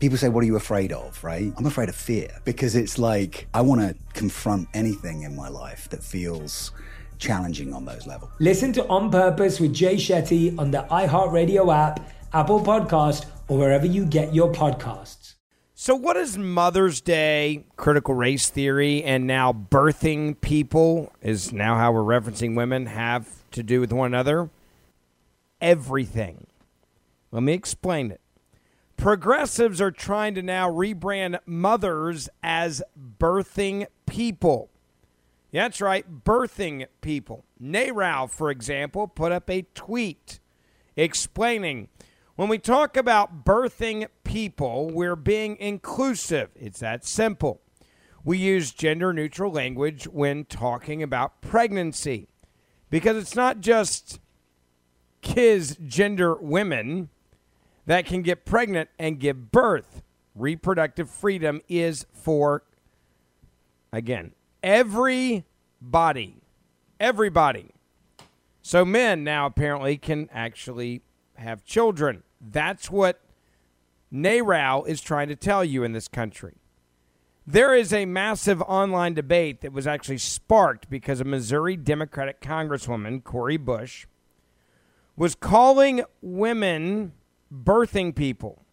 People say, What are you afraid of? Right? I'm afraid of fear because it's like I want to confront anything in my life that feels challenging on those levels. Listen to On Purpose with Jay Shetty on the iHeartRadio app, Apple Podcast, or wherever you get your podcasts. So, what does Mother's Day, critical race theory, and now birthing people is now how we're referencing women have to do with one another? Everything. Let me explain it. Progressives are trying to now rebrand mothers as birthing people. Yeah, that's right, birthing people. NARAL, for example, put up a tweet explaining when we talk about birthing people, we're being inclusive. It's that simple. We use gender neutral language when talking about pregnancy because it's not just kids, gender women that can get pregnant and give birth. Reproductive freedom is for, again, everybody. Everybody. So men now apparently can actually have children. That's what NARAL is trying to tell you in this country. There is a massive online debate that was actually sparked because a Missouri Democratic Congresswoman, Cori Bush, was calling women birthing people.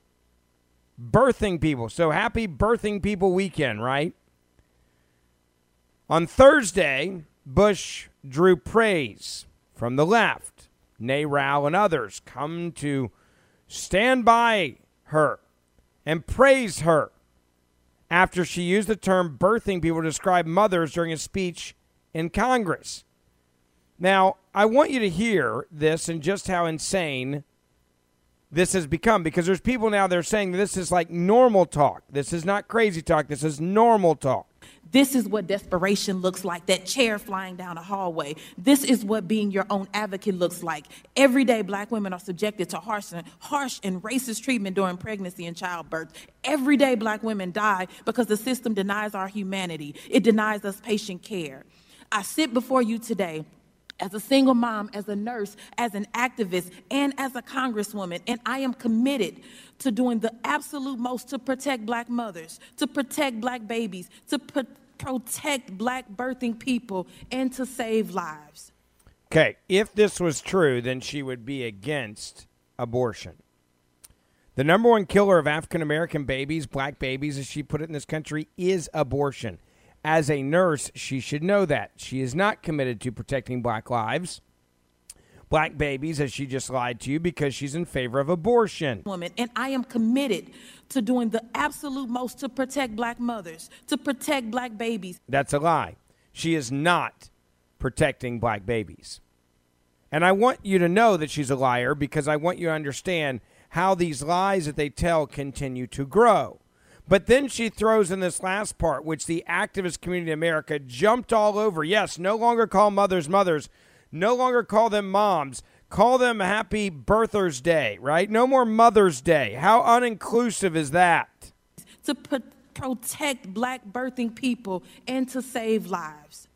Birthing people. So happy birthing people weekend, right? On Thursday, Bush drew praise from the left. NARAL and others come to stand by her and praise her after she used the term birthing people to describe mothers during a speech in Congress. Now, I want you to hear this and just how insane this has become because there's people now that are saying this is like normal talk. This is not crazy talk. This is normal talk. This is what desperation looks like that chair flying down a hallway. This is what being your own advocate looks like. Every day, black women are subjected to harsh and, harsh and racist treatment during pregnancy and childbirth. Every day, black women die because the system denies our humanity, it denies us patient care. I sit before you today as a single mom, as a nurse, as an activist, and as a congresswoman. And I am committed to doing the absolute most to protect black mothers, to protect black babies, to pro- protect black birthing people, and to save lives. Okay, if this was true, then she would be against abortion. The number one killer of African American babies, black babies, as she put it in this country, is abortion. As a nurse, she should know that. She is not committed to protecting black lives, black babies, as she just lied to you, because she's in favor of abortion. Woman, and I am committed to doing the absolute most to protect black mothers, to protect black babies. That's a lie. She is not protecting black babies. And I want you to know that she's a liar because I want you to understand how these lies that they tell continue to grow. But then she throws in this last part, which the activist community in America jumped all over. Yes, no longer call mothers mothers, no longer call them moms, call them Happy Birthers Day, right? No more Mother's Day. How uninclusive is that? To put, protect black birthing people and to save lives.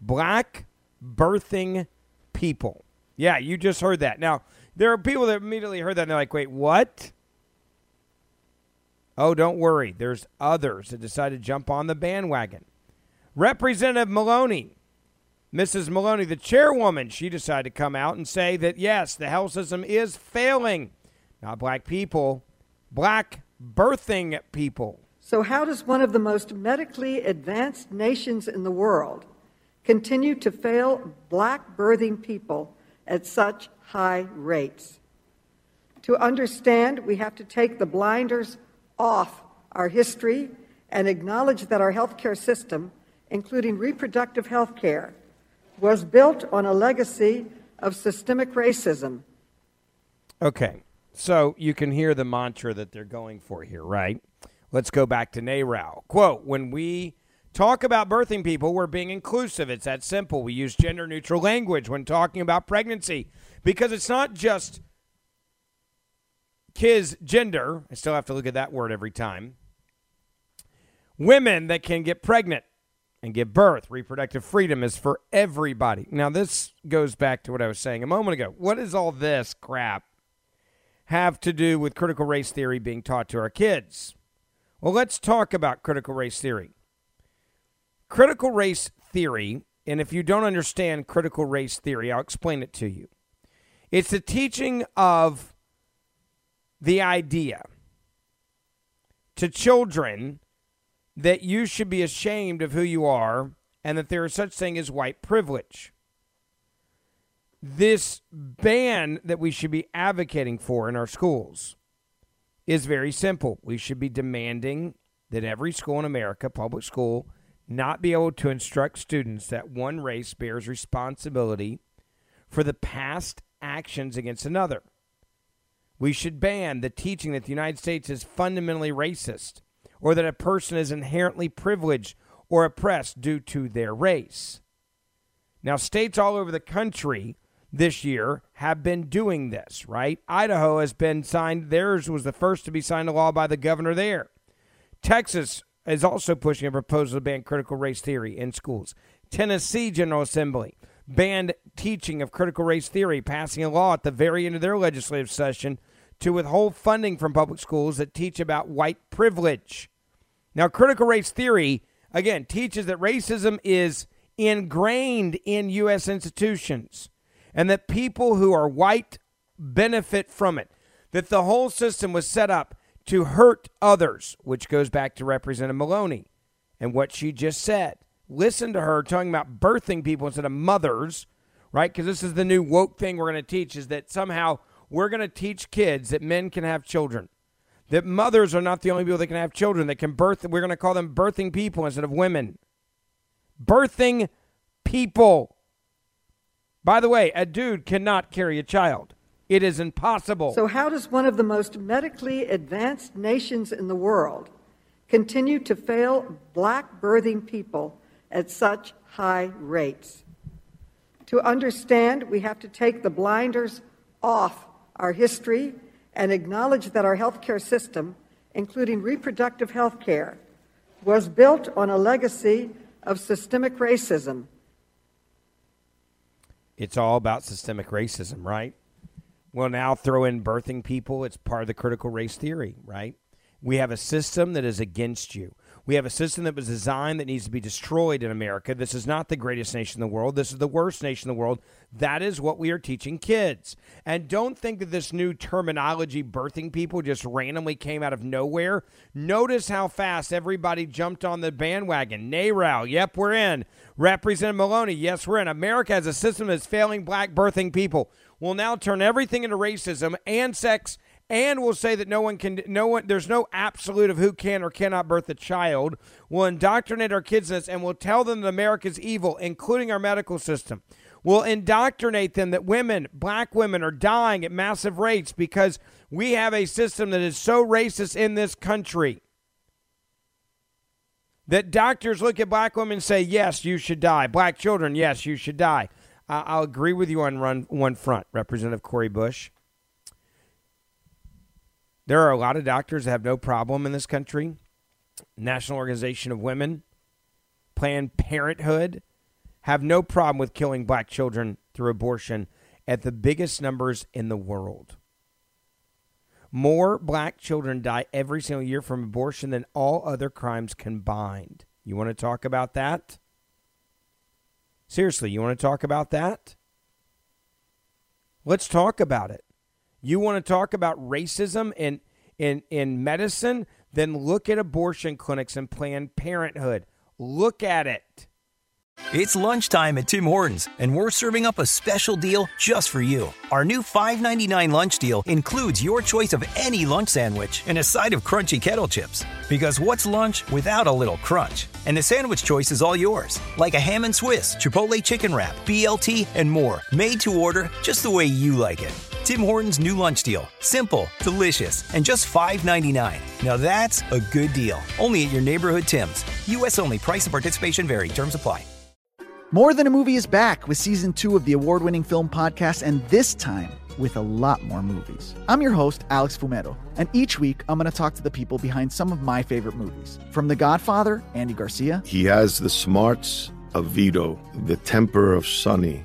Black birthing people. Yeah, you just heard that. Now, there are people that immediately heard that and they're like, wait, what? Oh, don't worry. There's others that decided to jump on the bandwagon. Representative Maloney, Mrs. Maloney, the chairwoman, she decided to come out and say that yes, the health system is failing. Not black people, black birthing people. So, how does one of the most medically advanced nations in the world continue to fail black birthing people at such high rates? To understand, we have to take the blinders off our history and acknowledge that our healthcare system, including reproductive health care, was built on a legacy of systemic racism. Okay, so you can hear the mantra that they're going for here, right? Let's go back to NARAL. Quote When we talk about birthing people, we're being inclusive. It's that simple. We use gender neutral language when talking about pregnancy because it's not just kids' gender. I still have to look at that word every time. Women that can get pregnant and give birth. Reproductive freedom is for everybody. Now, this goes back to what I was saying a moment ago. What does all this crap have to do with critical race theory being taught to our kids? Well, let's talk about critical race theory. Critical race theory, and if you don't understand critical race theory, I'll explain it to you. It's the teaching of the idea to children that you should be ashamed of who you are and that there is such thing as white privilege. This ban that we should be advocating for in our schools is very simple. We should be demanding that every school in America, public school, not be able to instruct students that one race bears responsibility for the past actions against another. We should ban the teaching that the United States is fundamentally racist or that a person is inherently privileged or oppressed due to their race. Now, states all over the country this year have been doing this, right? Idaho has been signed, theirs was the first to be signed a law by the governor there. Texas is also pushing a proposal to ban critical race theory in schools. Tennessee General Assembly banned teaching of critical race theory, passing a law at the very end of their legislative session to withhold funding from public schools that teach about white privilege. Now, critical race theory, again, teaches that racism is ingrained in U.S. institutions and that people who are white benefit from it, that the whole system was set up to hurt others, which goes back to Representative Maloney and what she just said. Listen to her talking about birthing people instead of mothers, right? Because this is the new woke thing we're going to teach is that somehow we're going to teach kids that men can have children, that mothers are not the only people that can have children, that can birth. We're going to call them birthing people instead of women. Birthing people. By the way, a dude cannot carry a child. It is impossible. So, how does one of the most medically advanced nations in the world continue to fail black birthing people at such high rates? To understand, we have to take the blinders off our history and acknowledge that our healthcare system, including reproductive health care, was built on a legacy of systemic racism. It's all about systemic racism, right? We'll now throw in birthing people. It's part of the critical race theory, right? We have a system that is against you. We have a system that was designed that needs to be destroyed in America. This is not the greatest nation in the world. This is the worst nation in the world. That is what we are teaching kids. And don't think that this new terminology, birthing people, just randomly came out of nowhere. Notice how fast everybody jumped on the bandwagon. NARAL, yep, we're in. Representative Maloney, yes, we're in. America has a system that's failing black birthing people. We'll now turn everything into racism and sex and we'll say that no one can no one there's no absolute of who can or cannot birth a child. We'll indoctrinate our kids in this and we'll tell them that america's evil including our medical system. We'll indoctrinate them that women black women are dying at massive rates because we have a system that is so racist in this country that doctors look at black women and say yes you should die. Black children yes you should die. I'll agree with you on run, one front representative cori bush there are a lot of doctors that have no problem in this country. National Organization of Women, Planned Parenthood have no problem with killing black children through abortion at the biggest numbers in the world. More black children die every single year from abortion than all other crimes combined. You want to talk about that? Seriously, you want to talk about that? Let's talk about it. You want to talk about racism in in in medicine? Then look at abortion clinics and Planned Parenthood. Look at it. It's lunchtime at Tim Hortons, and we're serving up a special deal just for you. Our new $5.99 lunch deal includes your choice of any lunch sandwich and a side of crunchy kettle chips. Because what's lunch without a little crunch? And the sandwich choice is all yours, like a ham and Swiss, Chipotle chicken wrap, BLT, and more, made to order just the way you like it. Tim Hortons' new lunch deal. Simple, delicious, and just $5.99. Now that's a good deal. Only at your neighborhood Tim's. U.S. only. Price and participation vary. Terms apply. More Than a Movie is back with season two of the award winning film podcast, and this time with a lot more movies. I'm your host, Alex Fumero, and each week I'm going to talk to the people behind some of my favorite movies. From The Godfather, Andy Garcia. He has the smarts of Vito, the temper of Sonny,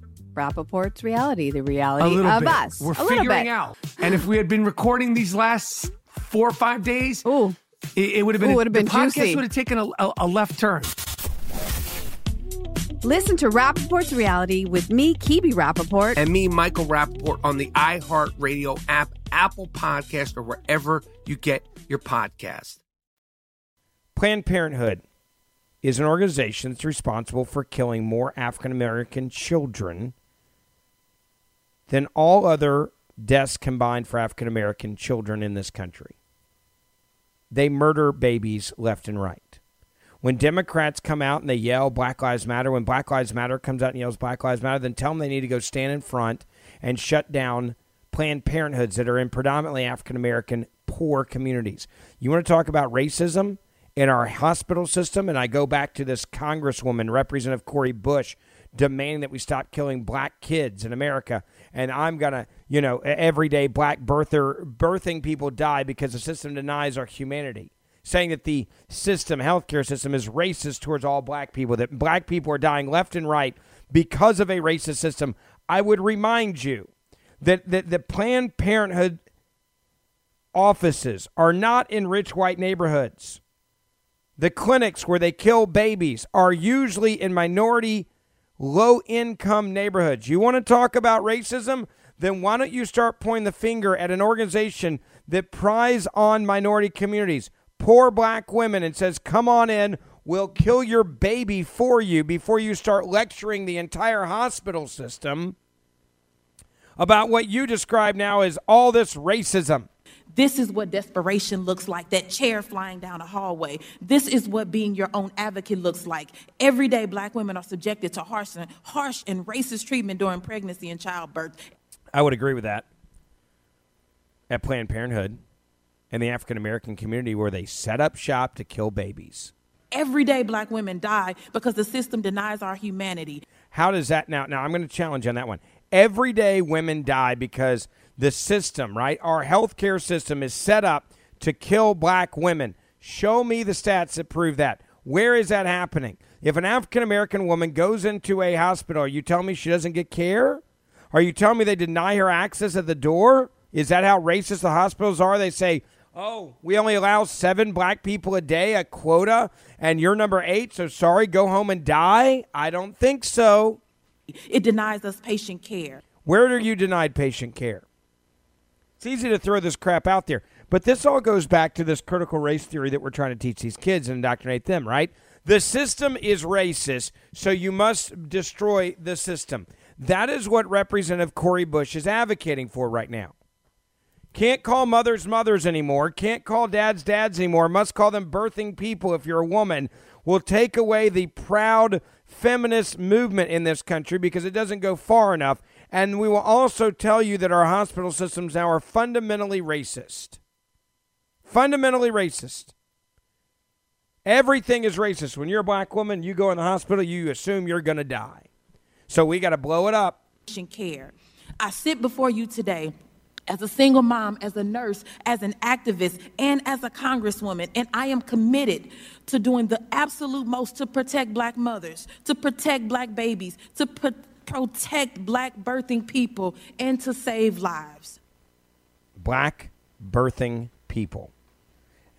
Rapaport's reality, the reality of bit. us. We're a figuring bit. out. And if we had been recording these last four or five days, Ooh. it, it would have been, Ooh, would've been the podcast juicy. would have taken a, a, a left turn. Listen to Rapaport's reality with me, Kebe Rapaport. and me, Michael Rapaport, on the iHeartRadio app, Apple Podcast, or wherever you get your podcast. Planned Parenthood is an organization that's responsible for killing more African American children than all other deaths combined for African American children in this country. They murder babies left and right. When Democrats come out and they yell Black Lives Matter, when Black Lives Matter comes out and yells Black Lives Matter, then tell them they need to go stand in front and shut down Planned Parenthoods that are in predominantly African American poor communities. You want to talk about racism in our hospital system? And I go back to this Congresswoman, Representative Cori Bush, demanding that we stop killing black kids in America. And I'm going to, you know, every day black birther, birthing people die because the system denies our humanity saying that the system, healthcare system, is racist towards all black people, that black people are dying left and right because of a racist system, I would remind you that, that the Planned Parenthood offices are not in rich white neighborhoods. The clinics where they kill babies are usually in minority, low income neighborhoods. You want to talk about racism? Then why don't you start pointing the finger at an organization that prize on minority communities? poor black women and says, Come on in, we'll kill your baby for you before you start lecturing the entire hospital system about what you describe now as all this racism. This is what desperation looks like, that chair flying down a hallway. This is what being your own advocate looks like. Every day, black women are subjected to harsh and, harsh and racist treatment during pregnancy and childbirth. I would agree with that at Planned Parenthood and the African American community where they set up shop to kill babies. Every day, black women die because the system denies our humanity. How does that now? Now, I'm going to challenge you on that one. Every day, women die because the system, right? Our healthcare system is set up to kill black women. Show me the stats that prove that. Where is that happening? If an African American woman goes into a hospital, are you telling me she doesn't get care? Are you telling me they deny her access at the door? Is that how racist the hospitals are? They say, oh, we only allow seven black people a day, a quota, and you're number eight, so sorry, go home and die? I don't think so. It denies us patient care. Where are you denied patient care? It's easy to throw this crap out there, but this all goes back to this critical race theory that we're trying to teach these kids and indoctrinate them, right? The system is racist, so you must destroy the system. That is what Representative Cori Bush is advocating for right now. Can't call mothers mothers anymore. Can't call dads dads anymore. Must call them birthing people if you're a woman. Will take away the proud feminist movement in this country because it doesn't go far enough. And we will also tell you that our hospital systems now are fundamentally racist. Fundamentally racist. Everything is racist. When you're a black woman, you go in the hospital, you assume you're going to die. So we got to blow it up. Care. I sit before you today as a single mom, as a nurse, as an activist, and as a congresswoman. And I am committed to doing the absolute most to protect black mothers, to protect black babies, to pro- protect black birthing people, and to save lives. Black birthing people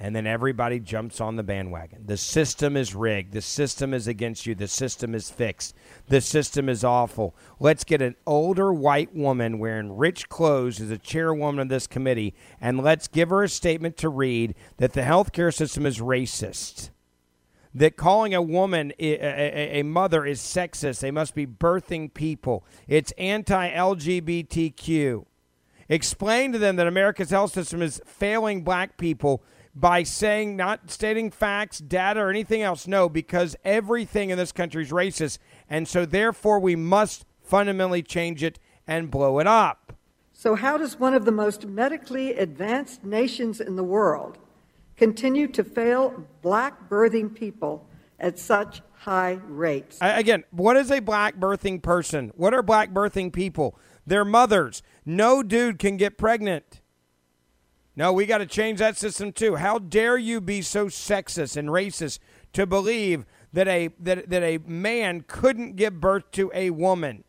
and then everybody jumps on the bandwagon. The system is rigged. The system is against you. The system is fixed. The system is awful. Let's get an older white woman wearing rich clothes as a chairwoman of this committee, and let's give her a statement to read that the healthcare system is racist. That calling a woman a, a mother is sexist. They must be birthing people. It's anti LGBTQ. Explain to them that America's health system is failing black people by saying, not stating facts, data, or anything else. No, because everything in this country is racist. And so, therefore, we must fundamentally change it and blow it up. So, how does one of the most medically advanced nations in the world continue to fail black birthing people at such high rates? Again, what is a black birthing person? What are black birthing people? They're mothers. No dude can get pregnant. No, we got to change that system too. How dare you be so sexist and racist to believe that a that, that a man couldn't give birth to a woman?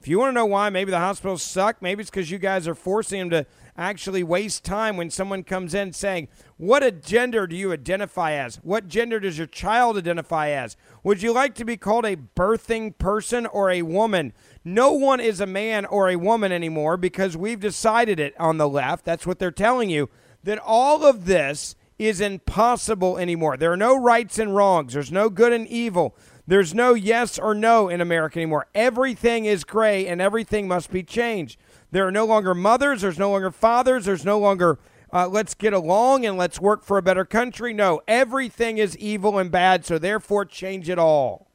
If you want to know why, maybe the hospitals suck. Maybe it's because you guys are forcing them to actually waste time when someone comes in saying, What a gender do you identify as? What gender does your child identify as? Would you like to be called a birthing person or a woman? No one is a man or a woman anymore because we've decided it on the left. That's what they're telling you. That all of this is impossible anymore. There are no rights and wrongs, there's no good and evil. There's no yes or no in America anymore. Everything is gray and everything must be changed. There are no longer mothers, there's no longer fathers, there's no longer uh, let's get along and let's work for a better country. No, everything is evil and bad, so therefore change it all.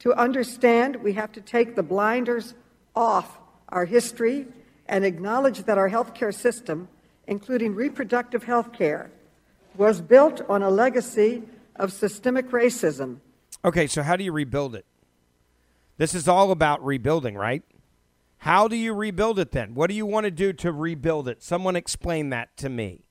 To understand, we have to take the blinders off our history and acknowledge that our healthcare system, including reproductive health care, was built on a legacy of systemic racism. Okay, so how do you rebuild it? This is all about rebuilding, right? How do you rebuild it then? What do you want to do to rebuild it? Someone explain that to me.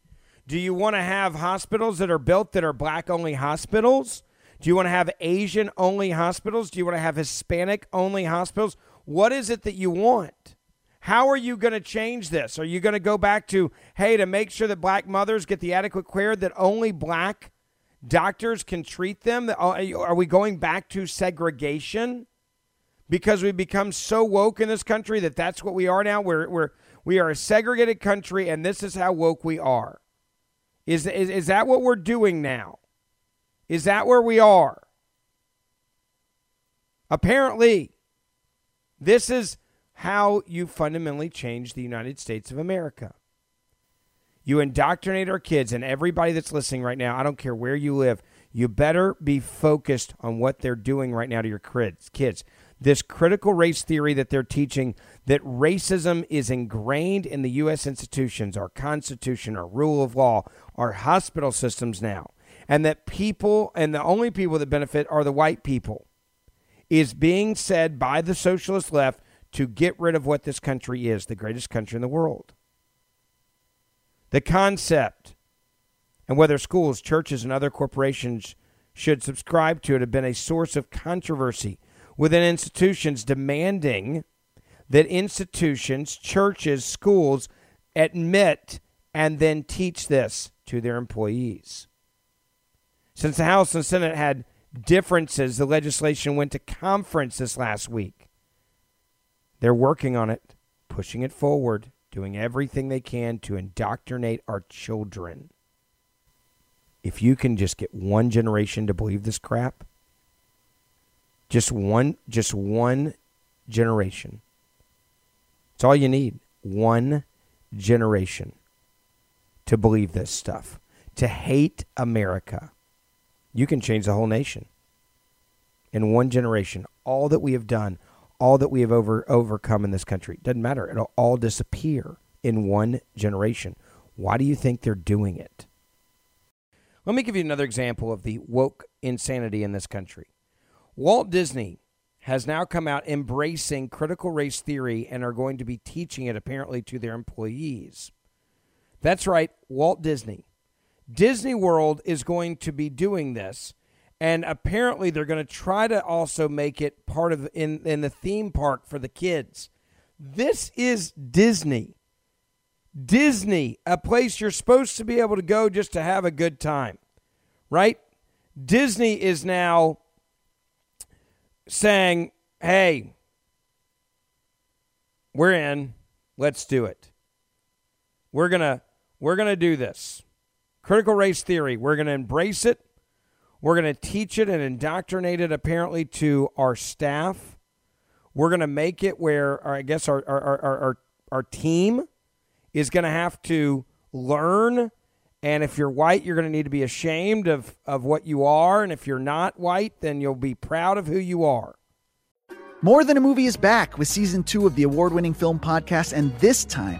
Do you want to have hospitals that are built that are black only hospitals? Do you want to have Asian only hospitals? Do you want to have Hispanic only hospitals? What is it that you want? How are you going to change this? Are you going to go back to, hey, to make sure that black mothers get the adequate care that only black doctors can treat them? Are we going back to segregation? Because we've become so woke in this country that that's what we are now. We're, we're, we are a segregated country, and this is how woke we are. Is, is, is that what we're doing now? Is that where we are? Apparently, this is how you fundamentally change the United States of America. You indoctrinate our kids and everybody that's listening right now, I don't care where you live, you better be focused on what they're doing right now to your kids. This critical race theory that they're teaching that racism is ingrained in the U.S. institutions, our Constitution, our rule of law, our hospital systems now and that people and the only people that benefit are the white people is being said by the socialist left to get rid of what this country is, the greatest country in the world. The concept and whether schools, churches, and other corporations should subscribe to it have been a source of controversy within institutions demanding that institutions, churches, schools admit and then teach this to their employees. Since the House and Senate had differences, the legislation went to conference this last week. They're working on it, pushing it forward, doing everything they can to indoctrinate our children. If you can just get one generation to believe this crap, just one just one generation. It's all you need. One generation to believe this stuff, to hate America. You can change the whole nation. In one generation, all that we have done, all that we have over overcome in this country, doesn't matter. It'll all disappear in one generation. Why do you think they're doing it? Let me give you another example of the woke insanity in this country. Walt Disney has now come out embracing critical race theory and are going to be teaching it apparently to their employees. That's right, Walt Disney. Disney World is going to be doing this and apparently they're going to try to also make it part of in in the theme park for the kids. This is Disney. Disney, a place you're supposed to be able to go just to have a good time. Right? Disney is now saying, "Hey, we're in. Let's do it. We're going to we're going to do this. Critical race theory, we're going to embrace it. We're going to teach it and indoctrinate it apparently to our staff. We're going to make it where, I guess, our, our, our, our, our team is going to have to learn. And if you're white, you're going to need to be ashamed of, of what you are. And if you're not white, then you'll be proud of who you are. More Than a Movie is back with season two of the award winning film podcast, and this time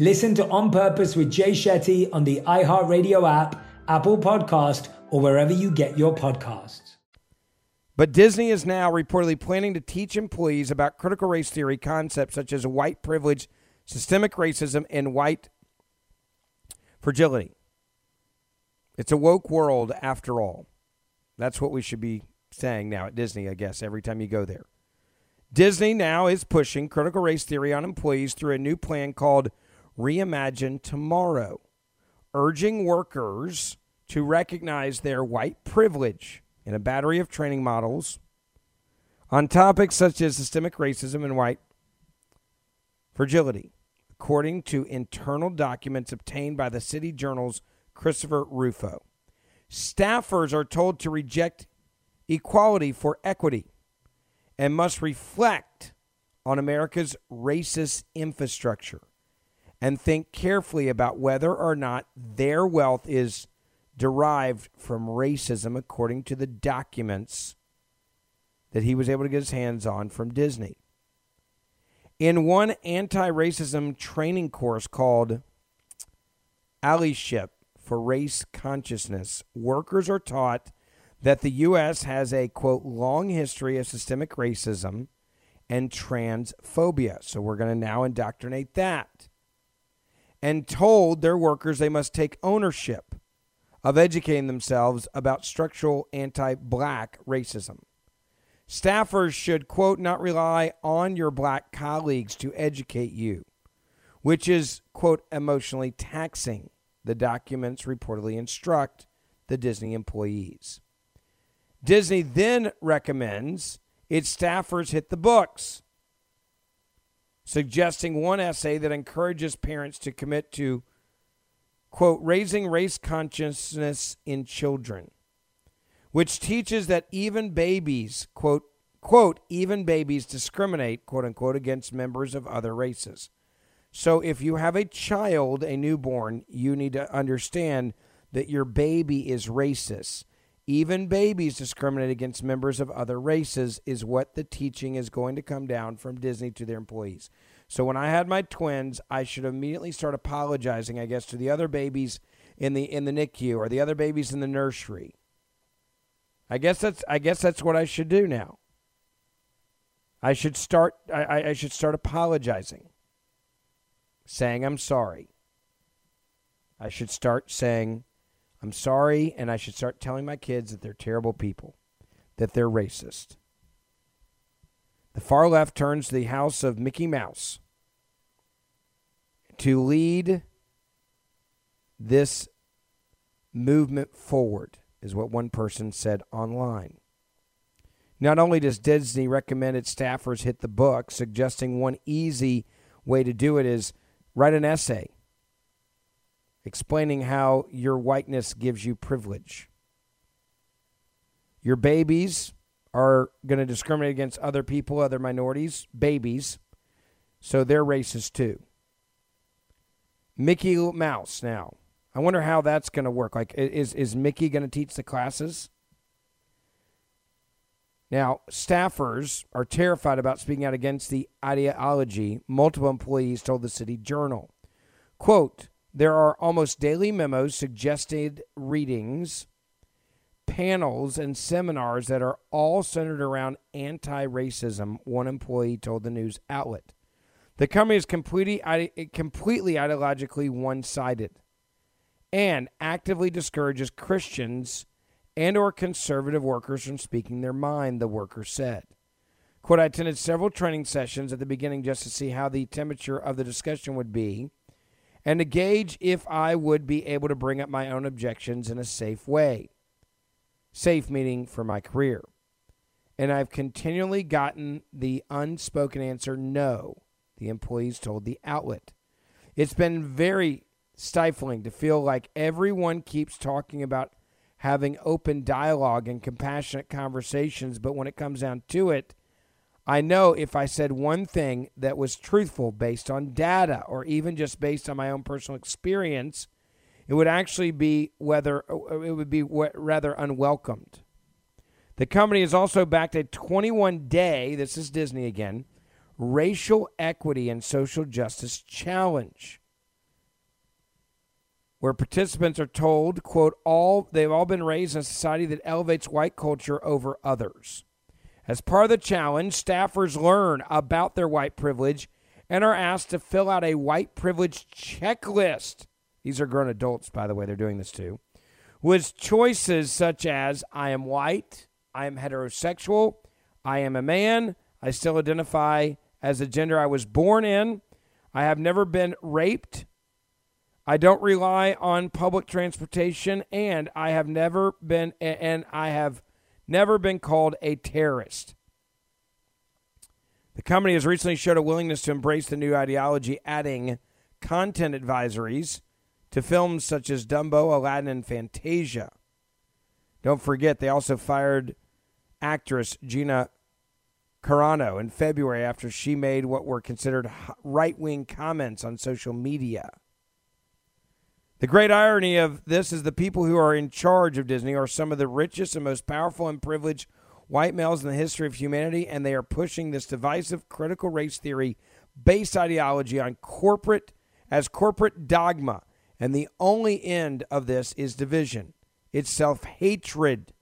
Listen to On Purpose with Jay Shetty on the iHeartRadio app, Apple Podcast, or wherever you get your podcasts. But Disney is now reportedly planning to teach employees about critical race theory concepts such as white privilege, systemic racism, and white fragility. It's a woke world after all. That's what we should be saying now at Disney, I guess, every time you go there. Disney now is pushing critical race theory on employees through a new plan called Reimagine Tomorrow, urging workers to recognize their white privilege in a battery of training models on topics such as systemic racism and white fragility, according to internal documents obtained by the City Journal's Christopher Rufo. Staffers are told to reject equality for equity and must reflect on America's racist infrastructure and think carefully about whether or not their wealth is derived from racism, according to the documents that he was able to get his hands on from Disney. In one anti racism training course called Allyship for Race Consciousness, workers are taught that the U.S. has a, quote, long history of systemic racism and transphobia. So we're going to now indoctrinate that and told their workers they must take ownership of educating themselves about structural anti black racism. Staffers should, quote, not rely on your black colleagues to educate you, which is, quote, emotionally taxing, the documents reportedly instruct the Disney employees. Disney then recommends its staffers hit the books suggesting one essay that encourages parents to commit to, quote, raising race consciousness in children, which teaches that even babies, quote, quote, even babies discriminate, quote unquote, against members of other races. So if you have a child, a newborn, you need to understand that your baby is racist. Even babies discriminate against members of other races, is what the teaching is going to come down from Disney to their employees. So when I had my twins, I should immediately start apologizing, I guess, to the other babies in the in the NICU or the other babies in the nursery. I guess that's I guess that's what I should do now. I should start I, I should start apologizing. Saying I'm sorry. I should start saying I'm sorry, and I should start telling my kids that they're terrible people, that they're racist. The far left turns to the house of Mickey Mouse to lead this movement forward, is what one person said online. Not only does Disney recommend its staffers hit the book, suggesting one easy way to do it is write an essay explaining how your whiteness gives you privilege. Your babies are going to discriminate against other people, other minorities, babies, so they're racist too. Mickey Mouse now. I wonder how that's going to work. Like, is, is Mickey going to teach the classes? Now, staffers are terrified about speaking out against the ideology, multiple employees told the City Journal. Quote, there are almost daily memos suggested readings, panels, and seminars that are all centered around anti racism, one employee told the news outlet. The company is completely, completely ideologically one sided and actively discourages Christians and or conservative workers from speaking their mind, the worker said. Quote, I attended several training sessions at the beginning just to see how the temperature of the discussion would be and to gauge if I would be able to bring up my own objections in a safe way. Safe meaning for my career. And I've continually gotten the unspoken answer no, the employees told the outlet. It's been very stifling to feel like everyone keeps talking about having open dialogue and compassionate conversations, but when it comes down to it, I know if I said one thing that was truthful based on data or even just based on my own personal experience, it would actually be whether uh, it would be rather unwelcomed. The company has also backed a 21 day, this is Disney again, racial equity and social justice challenge. where participants are told, quote, all they've all been raised in a society that elevates white culture over others. As part of the challenge, staffers learn about their white privilege and are asked to fill out a white privilege checklist. These are grown adults, by the way, they're doing this too. With choices such as I am white, I am heterosexual, I am a man, I still identify as the gender I was born in, I have never been raped, I don't rely on public transportation, and I have never been and I have never been called a terrorist. The company has recently showed a willingness to embrace the new ideology, adding content advisories to films such as Dumbo, Aladdin, and Fantasia. Don't forget, they also fired actress Gina Carano in February after she made what were considered right wing comments on social media. The great irony of this is the people who are in charge of Disney are some of the richest and most powerful and privileged white males in the history of humanity, and they are pushing this divisive critical race theory based ideology on corporate as corporate dogma. And the only end of this is division. It's self hatred,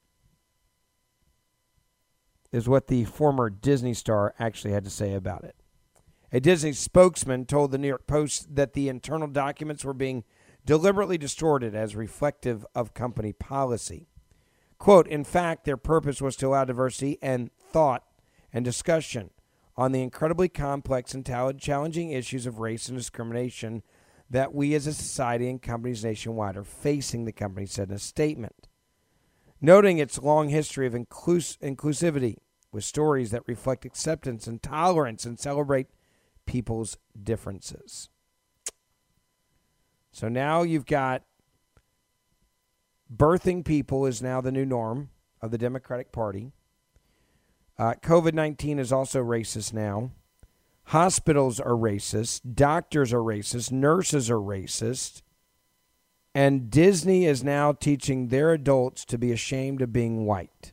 is what the former Disney star actually had to say about it. A Disney spokesman told the New York Post that the internal documents were being deliberately distorted as reflective of company policy. Quote, in fact, their purpose was to allow diversity and thought and discussion on the incredibly complex and challenging issues of race and discrimination that we as a society and companies nationwide are facing, the company said in a statement. Noting its long history of inclus- inclusivity with stories that reflect acceptance and tolerance and celebrate people's differences. So now you've got birthing people is now the new norm of the Democratic Party. Uh, COVID 19 is also racist now. Hospitals are racist. Doctors are racist. Nurses are racist. And Disney is now teaching their adults to be ashamed of being white.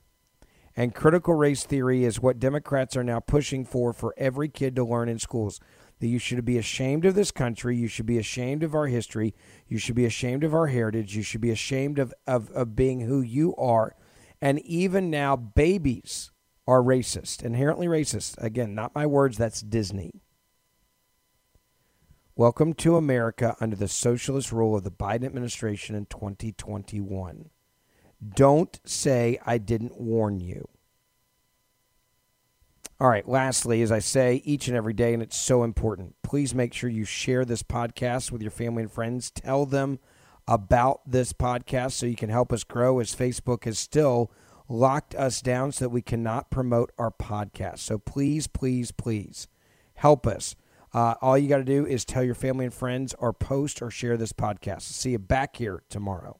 And critical race theory is what Democrats are now pushing for for every kid to learn in schools that you should be ashamed of this country. You should be ashamed of our history. You should be ashamed of our heritage. You should be ashamed of, of, of being who you are. And even now, babies are racist, inherently racist. Again, not my words, that's Disney. Welcome to America under the socialist rule of the Biden administration in 2021. Don't say I didn't warn you. All right, lastly, as I say each and every day, and it's so important, please make sure you share this podcast with your family and friends. Tell them about this podcast so you can help us grow as Facebook has still locked us down so that we cannot promote our podcast. So please, please, please help us. Uh, all you got to do is tell your family and friends or post or share this podcast. See you back here tomorrow.